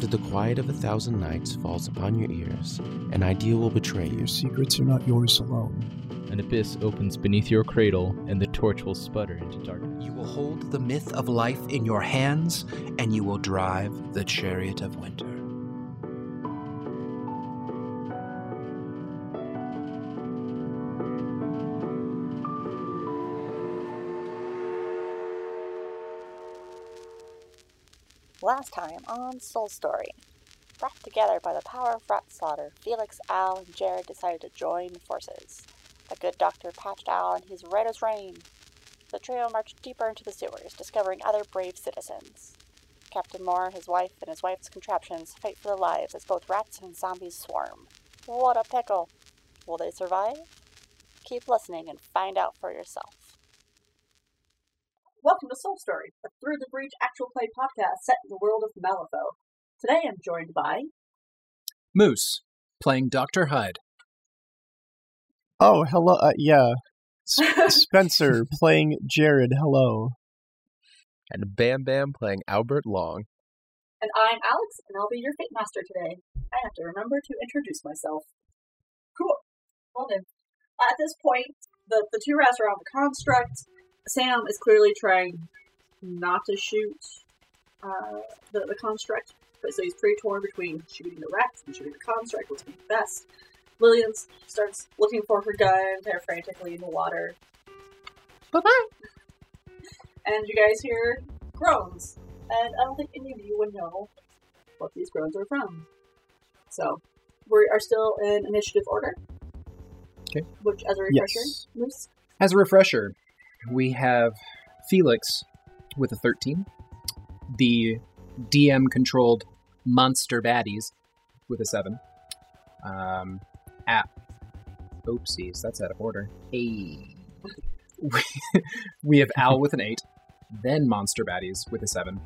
After the quiet of a thousand nights falls upon your ears, an idea will betray you. Your secrets are not yours alone. An abyss opens beneath your cradle, and the torch will sputter into darkness. You will hold the myth of life in your hands, and you will drive the chariot of winter. Last time on Soul Story. Brought together by the power of rat slaughter, Felix, Al, and Jared decided to join forces. The good doctor patched Al and he's right as rain. The trio marched deeper into the sewers, discovering other brave citizens. Captain Moore, his wife, and his wife's contraptions fight for their lives as both rats and zombies swarm. What a pickle! Will they survive? Keep listening and find out for yourself. Welcome to Soul Story, a Through the Breach actual play podcast set in the world of Malifaux. Today I'm joined by Moose, playing Dr. Hyde. Oh, hello. Uh, yeah. S- Spencer playing Jared. Hello. And Bam Bam playing Albert Long. and I'm Alex, and I'll be your Fate Master today. I have to remember to introduce myself. Cool. Well then, at this point, the the two rats are on the construct. Sam is clearly trying not to shoot uh, the the construct, but so he's pretty torn between shooting the rats and shooting the construct. What's going to be best? Lillian starts looking for her gun. They're frantically in the water. Bye bye. And you guys hear groans, and I don't think any of you would know what these groans are from. So we are still in initiative order. Okay. Which, as a refresher, Yes. Moose. As a refresher, we have Felix with a 13, the DM controlled monster baddies with a 7. Um, at oopsies, that's out of order. Hey. We, we have Al with an 8, then monster baddies with a 7,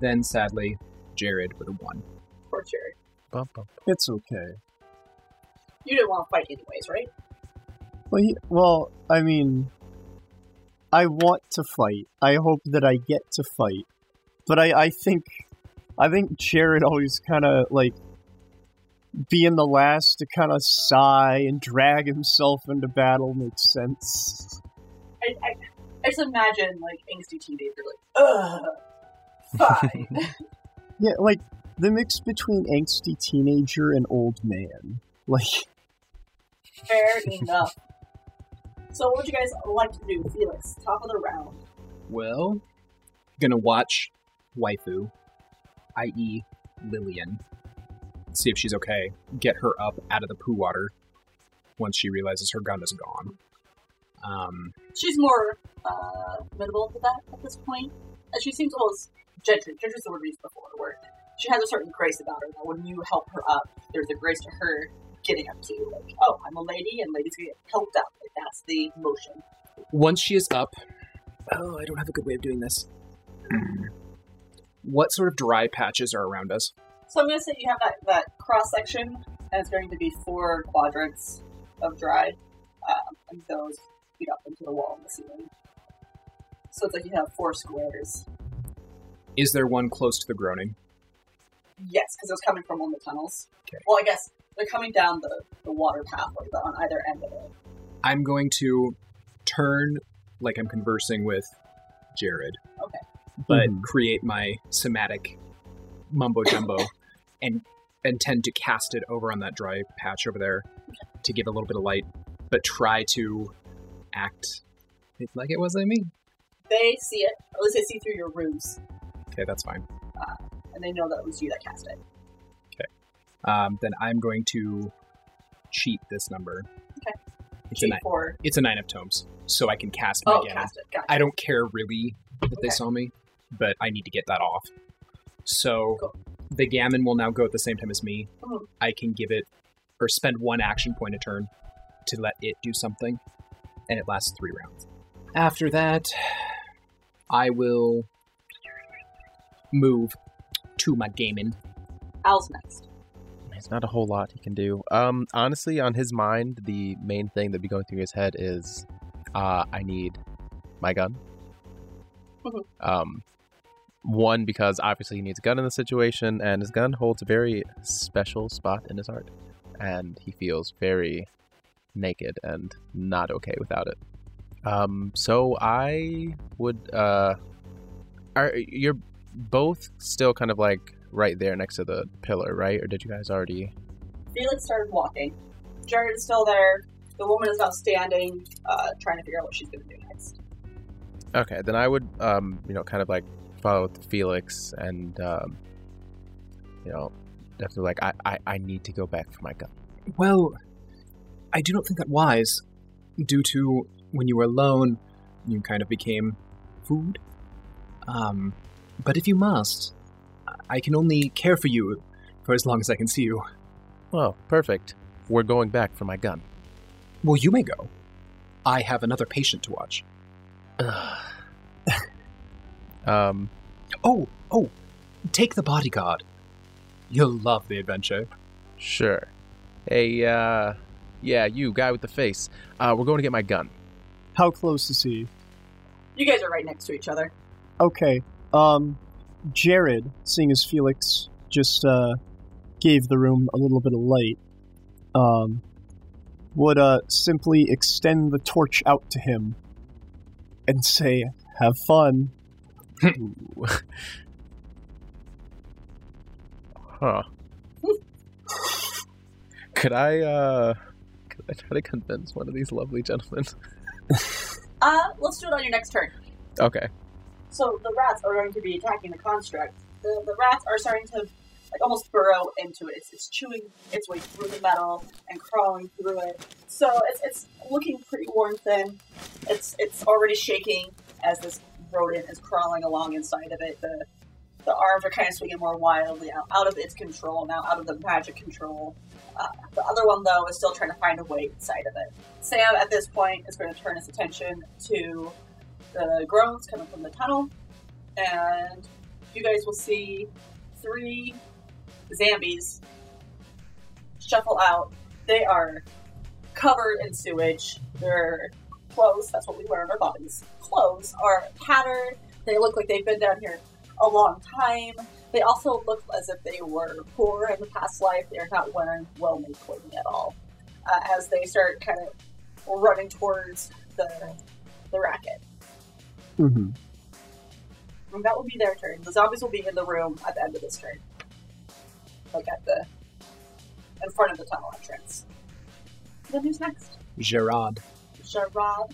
then sadly Jared with a 1. Poor Jerry. Bum, bum. It's okay. You didn't want to fight anyways, right? Well, he, well, I mean, I want to fight. I hope that I get to fight. But I, I think, I think Jared always kind of like being the last to kind of sigh and drag himself into battle makes sense. I, I, I just imagine like angsty teenager like, ugh, fine. Yeah, like the mix between angsty teenager and old man. Like, Fair enough. So, what would you guys like to do, Felix? Top of the round. Well, gonna watch waifu, i.e., Lillian. See if she's okay. Get her up out of the poo water once she realizes her gun is gone. Um, She's more uh, amenable to that at this point. and she seems almost gentry. Gentry's the word we used before, where she has a certain grace about her that when you help her up, there's a grace to her getting up to you. Like, oh, I'm a lady, and ladies get helped up. Like that's the motion. once she is up, oh, I don't have a good way of doing this. what sort of dry patches are around us? So I'm gonna say you have that, that cross section, and it's going to be four quadrants of dry, um, and those feed up into the wall and the ceiling. So it's like you have four squares. Is there one close to the groaning? Yes, because it was coming from one of the tunnels. Okay. Well, I guess they're coming down the, the water pathway, but on either end of it. I'm going to turn like I'm conversing with Jared. Okay. But Mhm. create my somatic mumbo jumbo and intend to cast it over on that dry patch over there to give a little bit of light, but try to act like it wasn't me. They see it, at least they see through your ruse, Okay, that's fine. and they know that it was you that cast it. Okay. Um, then I'm going to cheat this number. Okay. It's a nine. It's a nine of tomes, so I can cast my oh, gamin. cast it. Gotcha. I don't care really that they saw me, but I need to get that off. So Cool. the gamin will now go at the same time as me. Mhm. I can give it or spend one action point a turn to let it do something, and it lasts three rounds. After that, I will move to my gamin. Al's next. There's not a whole lot he can do. Um, honestly, on his mind, the main thing that'd be going through his head is, uh, I need my gun. Mhm. Um, one because obviously he needs a gun in the situation, and his gun holds a very special spot in his heart, and he feels very naked and not okay without it. Um, so I would. Uh, are you're both still kind of like right there next to the pillar, right? Or did you guys already? Felix started walking. Jared is still there. The woman is now standing, uh, trying to figure out what she's going to do next. Okay, then I would, um, you know, kind of like follow with Felix and, um, you know, definitely like I, I, I need to go back for my gun. Well, I do not think that wise, due to when you were alone, you kind of became food. Um, but if you must, I can only care for you for as long as I can see you. Well, perfect. We're going back for my gun. Well, you may go. I have another patient to watch. um, Oh, oh, take the bodyguard. You'll love the adventure. sure. Hey, uh, yeah, you guy with the face. Uh, we're going to get my gun. How close is he? You guys are right next to each other. Okay. Um, Jared, seeing as Felix just uh, gave the room a little bit of light, um, would uh, simply extend the torch out to him and say, "Have fun." Huh. could I, uh, could I try to convince one of these lovely gentlemen? Uh, let's do it on your next turn. okay. So the rats are going to be attacking the construct. The, the rats are starting to like almost burrow into it. It's, it's chewing its way through the metal and crawling through it. So it's, it's looking pretty worn thin. It's it's already shaking as this rodent is crawling along inside of it. The the arms are kind of swinging more wildly out, out of its control now, out of the magic control. Uh, the other one though is still trying to find a way inside of it. Sam at this point is going to turn his attention to the groans coming from the tunnel, and you guys will see three zombies shuffle out. They are covered in sewage. Their clothes, that's what we wear on our bodies, clothes are tattered. They look like they've been down here a long time. They also look as if they were poor in the past life. They're not wearing well made clothing at all. Uh, as they start kind of running towards the, the racket. Mm-hmm. And that will be their turn. The zombies will be in the room at the end of this turn. Like at the in front of the tunnel entrance. Then who's next? Gerard. Sharad.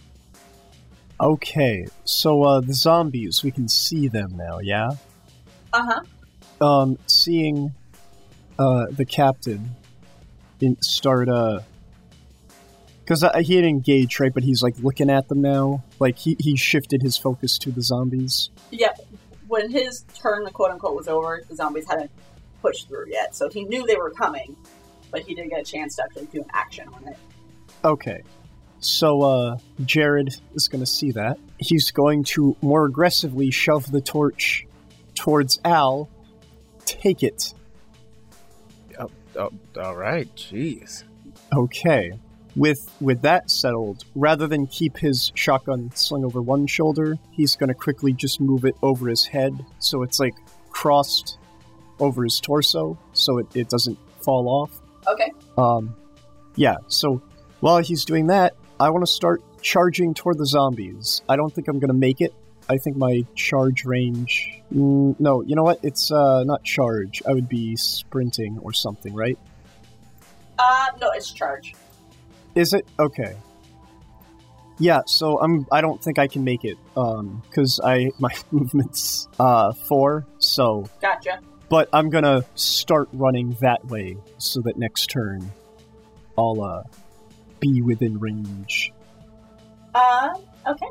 Okay, so uh, the zombies, we can see them now, yeah? Uh-huh. Um, seeing uh, the captain in, start, uh, because uh, he didn't engage, right? But he's like looking at them now. Like he, he shifted his focus to the zombies. Yeah. When his turn, the quote unquote, was over, the zombies hadn't pushed through yet. So he knew they were coming, but he didn't get a chance to actually do an action on it. Okay. So, uh, Jared is going to see that. He's going to more aggressively shove the torch towards Al. Take it. Oh, all right. Jeez. Okay. With with that settled, rather than keep his shotgun slung over one shoulder, he's going to quickly just move it over his head so it's like crossed over his torso so it, it doesn't fall off. Okay. Um, yeah, so while he's doing that, I want to start charging toward the zombies. I don't think I'm going to make it. I think my charge range. Mm, no, you know what? It's uh, not charge. I would be sprinting or something, right? Uh, no, it's charge. Is it okay? Yeah, so I'm. I don't think I can make it. Um, because I my movement's uh four. So, Gotcha. but I'm gonna start running that way so that next turn, I'll uh be within range. Uh, okay.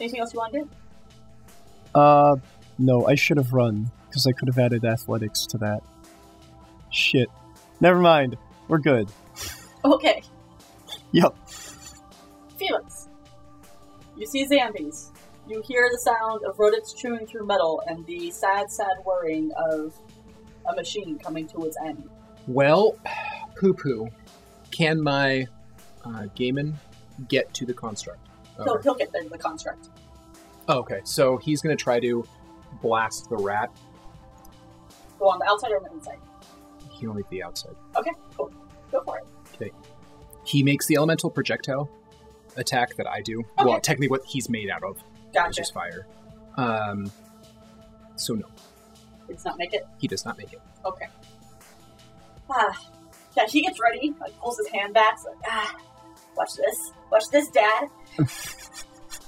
Anything else you want to do? Uh, no, I should have run because I could have added athletics to that. Shit. Never mind. We're good. Okay. Yep. Felix. You see zombies. You hear the sound of rodents chewing through metal and the sad, sad whirring of a machine coming to its end. Well, poo poo. Can my uh, Gamin get to the construct? He'll, he'll get there to the construct. Oh, okay, so he's going to try to blast the rat. Go on the outside or on the inside? He only the outside. Okay, cool. Go for it. He makes the elemental projectile attack that I do. Well, technically, what he's made out of, which Gotcha. is fire. Um, so no, He does not make it. he does not make it. Okay. Ah, yeah, he gets ready, like pulls his hand back, like, ah, watch this, watch this, Dad.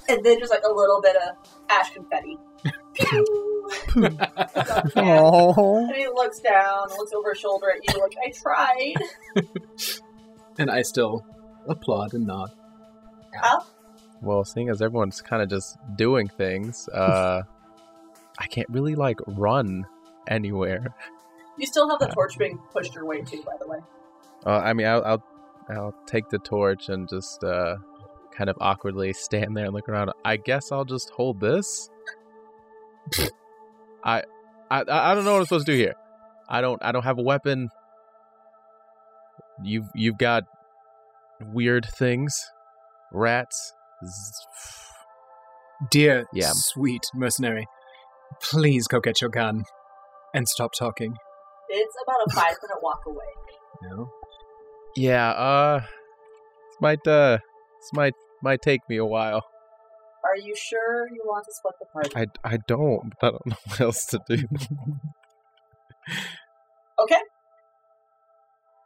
and then just like a little bit of ash confetti. Pew! It's. Oh. and he looks down, looks over his shoulder at you, like, I tried. And I still applaud and nod. Well, seeing as everyone's kind of just doing things, uh, I can't really like run anywhere. You still have the torch being pushed your way too, by the way. Uh, I mean, I'll, I'll I'll take the torch and just uh, kind of awkwardly stand there and look around. I guess I'll just hold this. I, I I don't know what I'm supposed to do here. I don't I don't have a weapon. You've you've got weird things, rats. Dear, Yeah. sweet mercenary, please go get your gun and stop talking. It's about a five minute walk away. No, Yeah, uh, this might uh, this might might take me a while. Are you sure you want to split the party? I I don't. I don't know what else to do. Okay.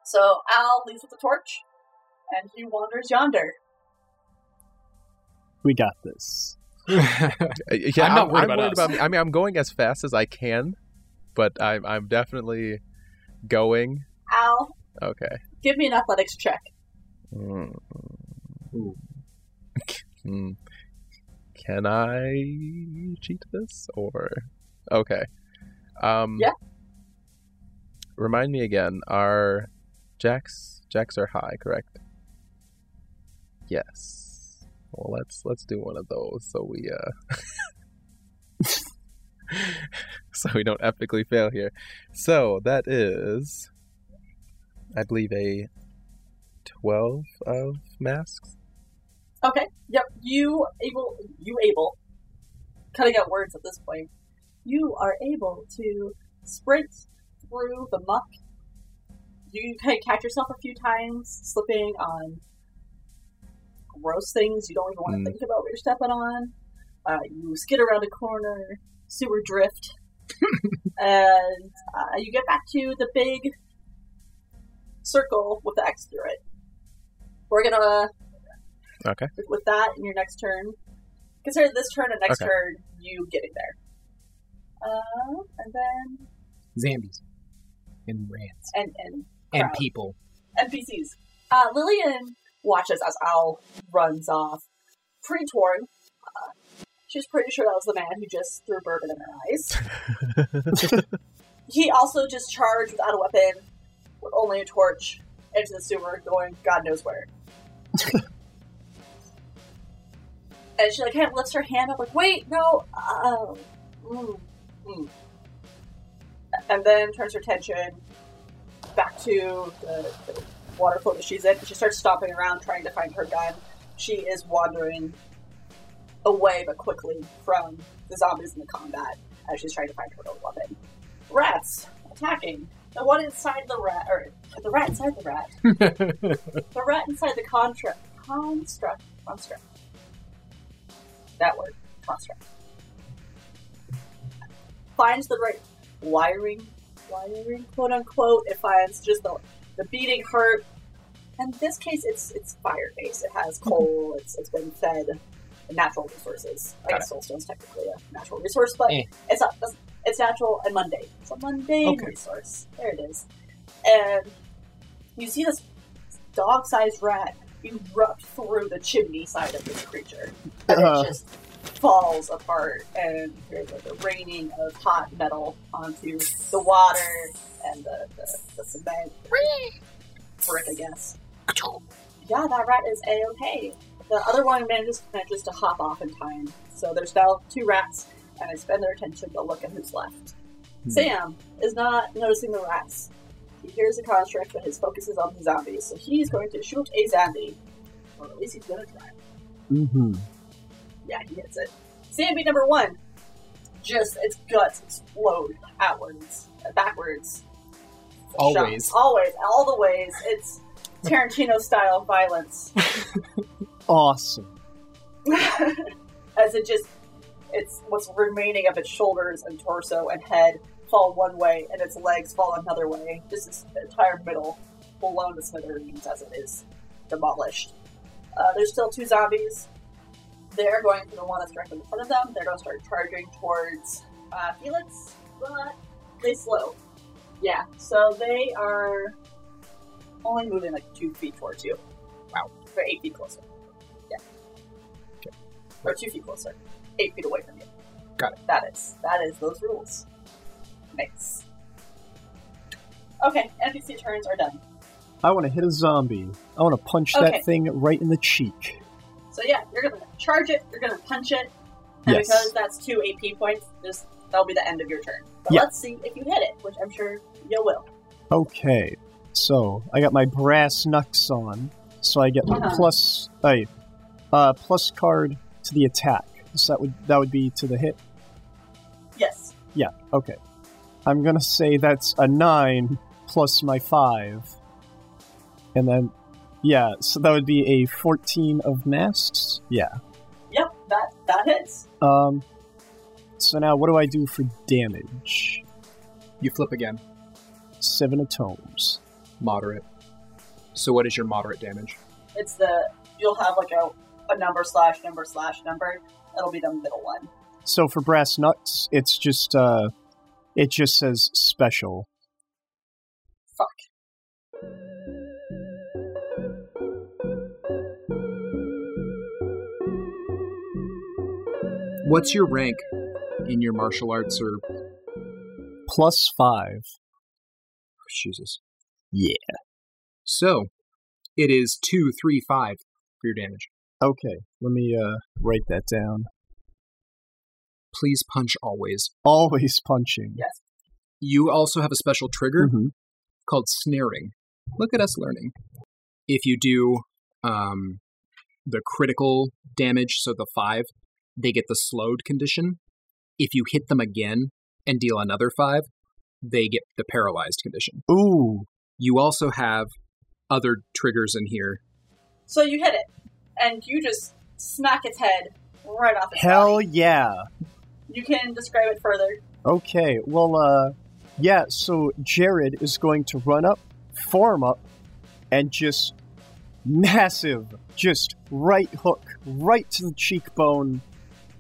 So Al leaves with the torch, and he wanders yonder. We got this. Yeah, I'm not worried about us. me. I mean, I'm going as fast as I can, but I'm I'm definitely going. Al, Okay. give me an athletics check. Mm. Ooh. Hmm. Can I cheat this or okay? Um. Yeah. Remind me again. Are jacks jacks are high, correct? Yes. Well, let's let's do one of those so we uh so we don't epically fail here. So that is, I believe, a twelve of masks. Okay. Yep. You able. You able. Cutting out words at this point. You are able to sprint through the muck. You kind of catch yourself a few times slipping on gross things you don't even want to Mm. think about what you're stepping on. Uh, you skid around a corner, sewer drift, and uh, you get back to the big circle with the X through it. We're gonna Okay. with- with that in your next turn. Consider this turn and next Okay. turn you getting there. Uh, and then zombies and rats and and and people. NPCs. Uh, Lillian watches as Al runs off, pretty torn. Uh, she's pretty sure that was the man who just threw bourbon in her eyes. he also just charged without a weapon, with only a torch, into the sewer, going God knows where. and she like kind of lifts her hand up, like, "Wait, no." Uh, mm, mm. And then turns her attention back to the, the water flow that she's in. She starts stomping around trying to find her gun. She is wandering away, but quickly from the zombies in the combat as she's trying to find her own weapon. Rats attacking. The one inside the rat, or the rat inside the rat. the rat inside the construct. Construct. Construct. That word. Construct. Finds the right wiring, wiring, quote unquote. It finds just the, the beating heart. In this case, it's it's fire based. It has coal. It's it's been fed natural resources. I Got guess soulstone's technically a natural resource, but Eh. it's not. It's, natural and mundane. It's a mundane Okay. resource. There it is. And you see this dog-sized rat erupt through the chimney side of this creature, and Uh. it just falls apart. And there's like a raining of hot metal onto the water and the, the, the cement brick, I guess. Yeah, that rat is a okay. The other one manages manages to hop off in time. So there's now two rats, and I spend their attention to look at who's left. Hmm. Sam is not noticing the rats. He hears the construct, but his focus is on the zombies. So he's going to shoot a zombie, or at least he's going to try. Mm-hmm. Yeah, he hits it. Zombie number one just its guts explode outwards, backwards. Always. Shots. always, all the ways. It's Tarantino style violence. Awesome. As it just, it's what's remaining of its shoulders and torso and head fall one way, and its legs fall another way. Just its entire middle blown to smithereens as it is demolished. Uh, there's still two zombies. They're going to the one that's directly in front of them. They're going to start charging towards uh, Felix, but they slow. Yeah, so they are only moving like two feet towards you. Wow. They're eight feet closer. Yeah. Or two feet closer. Eight feet away from you. Got it. That is. That is those rules. Nice. Okay, NPC turns are done. I want to hit a zombie. I want to punch Okay. that thing right in the cheek. So yeah, you're gonna charge it, you're gonna punch it, and Yes. because that's two AP points, that'll be the end of your turn. But Yeah. let's see if you hit it, which I'm sure you will. Okay, so I got my brass knucks on, so I get Uh-huh. plus a uh, plus card to the attack. So that would that would be to the hit. Yes. Yeah. Okay. I'm gonna say that's a nine plus my five, and then yeah, so that would be a fourteen of masks. Yeah. Yep, that that hits. Um. So now, what do I do for damage? You flip again. Seven atomes. Moderate. So what is your moderate damage? It's the you'll have like a, a number slash number slash number. It'll be the middle one. So for brass knucks, it's just uh, it just says special. Fuck. What's your rank in your martial arts or Plus five. oh, Jesus? Yeah. So it is two, three, five for your damage. Okay. Let me uh write that down. Please punch always. Always punching. Yes. You also have a special trigger Mhm. called snaring. Look at us learning. If you do um, the critical damage, so the five, they get the slowed condition. If you hit them again and deal another five, they get the paralyzed condition. Ooh. You also have other triggers in here. So you hit it, and you just smack its head right off its Hell body. yeah. You can describe it further. Okay. Well, uh, yeah. So Jared is going to run up, form up, and just massive, just right hook right to the cheekbone,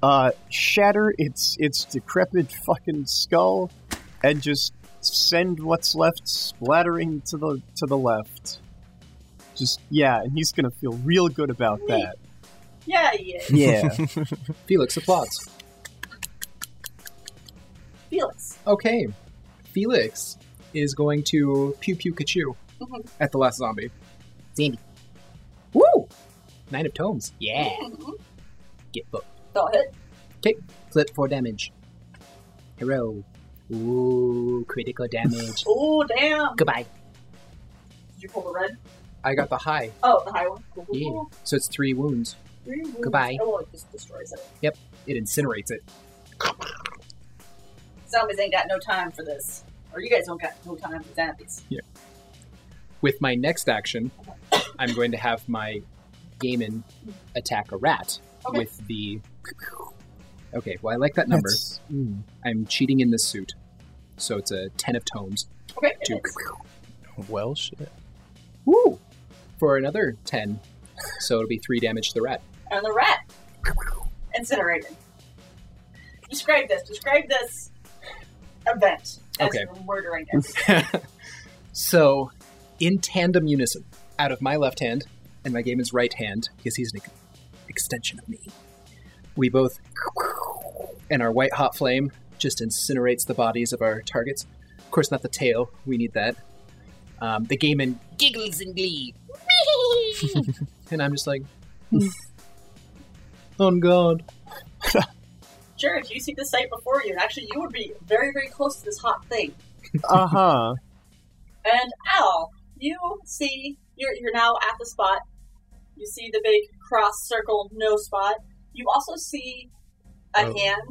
uh, shatter its its decrepit fucking skull, and just send what's left splattering to the to the left. Just yeah, and he's gonna feel real good about that. Yeah, yeah. Yeah. Felix applauds. Felix. Okay. Felix is going to pew pew kachoo Mhm. at the last zombie. Zombie. Woo! Nine of tomes. Yeah. Mhm. Get booked. Don't hit. Flip for damage. Hero. Ooh, critical damage. Oh damn! Goodbye. Did you pull the red? I got the high. Oh, the high one. Cool, cool, Yeah. cool. So it's three wounds. Three wounds. Goodbye. Oh, it just destroys it. Yep, it incinerates it. Zombies ain't got no time for this. Or you guys don't got no time for zombies. Yeah. With my next action, I'm going to have my Gamin attack a rat Okay. with the. Okay, well, I like that number. That's- mm. I'm cheating in this suit. So it's a 10 of tomes. Okay. it Well, shit. woo! For another 10. So it'll be 3 damage to the rat. And the rat. Incinerated. Describe this. Describe this event as Okay. you're murdering it. so, in tandem unison, out of my left hand and my Gamin's right hand, because he's an ex- extension of me, we both. And our white hot flame just incinerates the bodies of our targets. Of course, not the tail. We need that. Um, the Gamin giggles in glee. and I'm just like, "Hmm. on God. Jared, you see the sight before you, actually, you would be very, very close to this hot thing. Uh huh. And Al, you see, you're, you're now at the spot. You see the big cross circle no spot. You also see a Oh. hand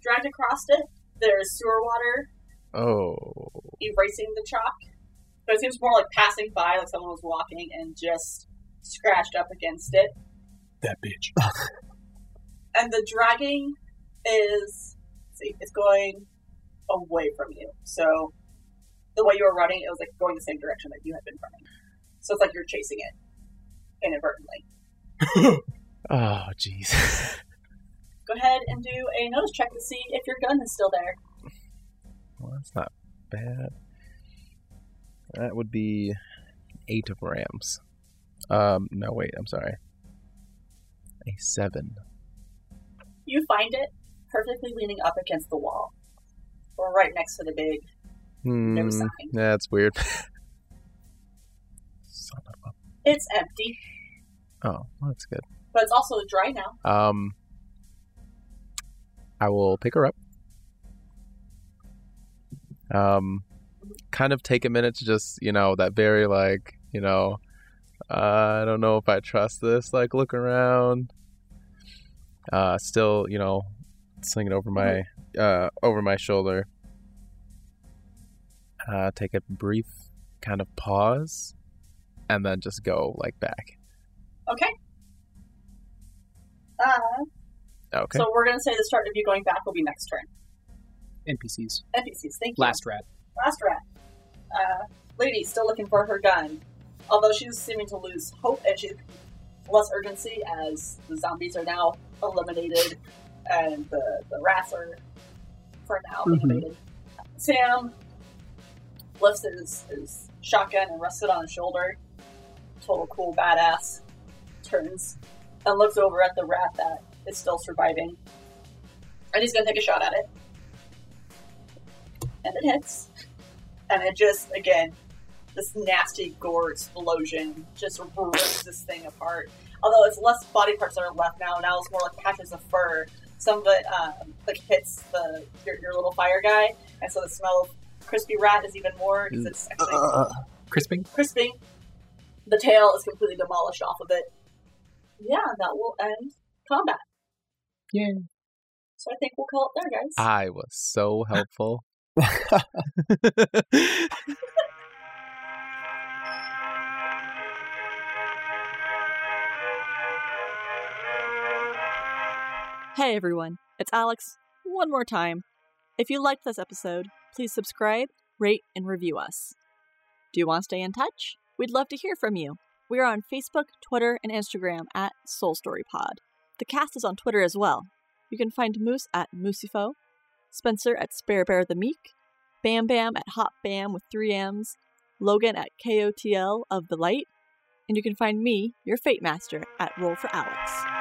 dragged across it. There's sewer water Oh. erasing the chalk. But it seems more like passing by, like someone was walking and just scratched up against it. That bitch. And the dragging is let's see, it's going away from you. So the way you were running, it was like going the same direction that you had been running. So it's like you're chasing it inadvertently. Oh, jeez. Go ahead and do a notice check to see if your gun is still there. well, that's not bad. That would be eight of rams. Um, no, wait, I'm sorry. A seven. You find it perfectly leaning up against the wall, or right next to the big Hmm, no sign. that's weird. Son of a. It's empty, Oh, well, that's good. But it's also dry now. Um, I will pick her up. Um, kind of take a minute to just, you know, that very like, you know, uh, I don't know if I trust this. Like, look around. Uh, still, you know, sling it over my, uh, over my shoulder. Uh, take a brief kind of pause, and then just go like back. Okay. Uh, Okay. So we're gonna say the start of you going back will be next turn. NPCs. NPCs, thank you. Last rat. Last rat. Uh, lady still looking for her gun, although she's seeming to lose hope and she's less urgency as the zombies are now eliminated and the, the rats are for now Mhm. eliminated. Sam lifts his, his shotgun and rests it on his shoulder. Total cool badass. Turns and looks over at the rat that is still surviving. And he's gonna take a shot at it. And it hits. And it just again this nasty gore explosion just rips this thing apart. Although it's less body parts that are left now. Now it's more like patches of fur. Some of it um, like hits the your, your little fire guy. And so the smell of crispy rat is even more because it's actually Uh, Crisping. crisping. The tail is completely demolished off of it yeah that will end combat Yeah. so i think we'll call it there guys I was so helpful. Hey everyone, it's Alex. One more time. If you liked this episode, please subscribe, rate, and review us. Do you want to stay in touch? We'd love to hear from you. We are on Facebook, Twitter, and Instagram at Soul Story Pod. The cast is on Twitter as well. You can find Moose at Moosifo, Spencer at Spare Bear the Meek, Bam Bam at Hot Bam with three M's, Logan at KOTL of the Light, and you can find me, your Fate Master, at Roll for Alex.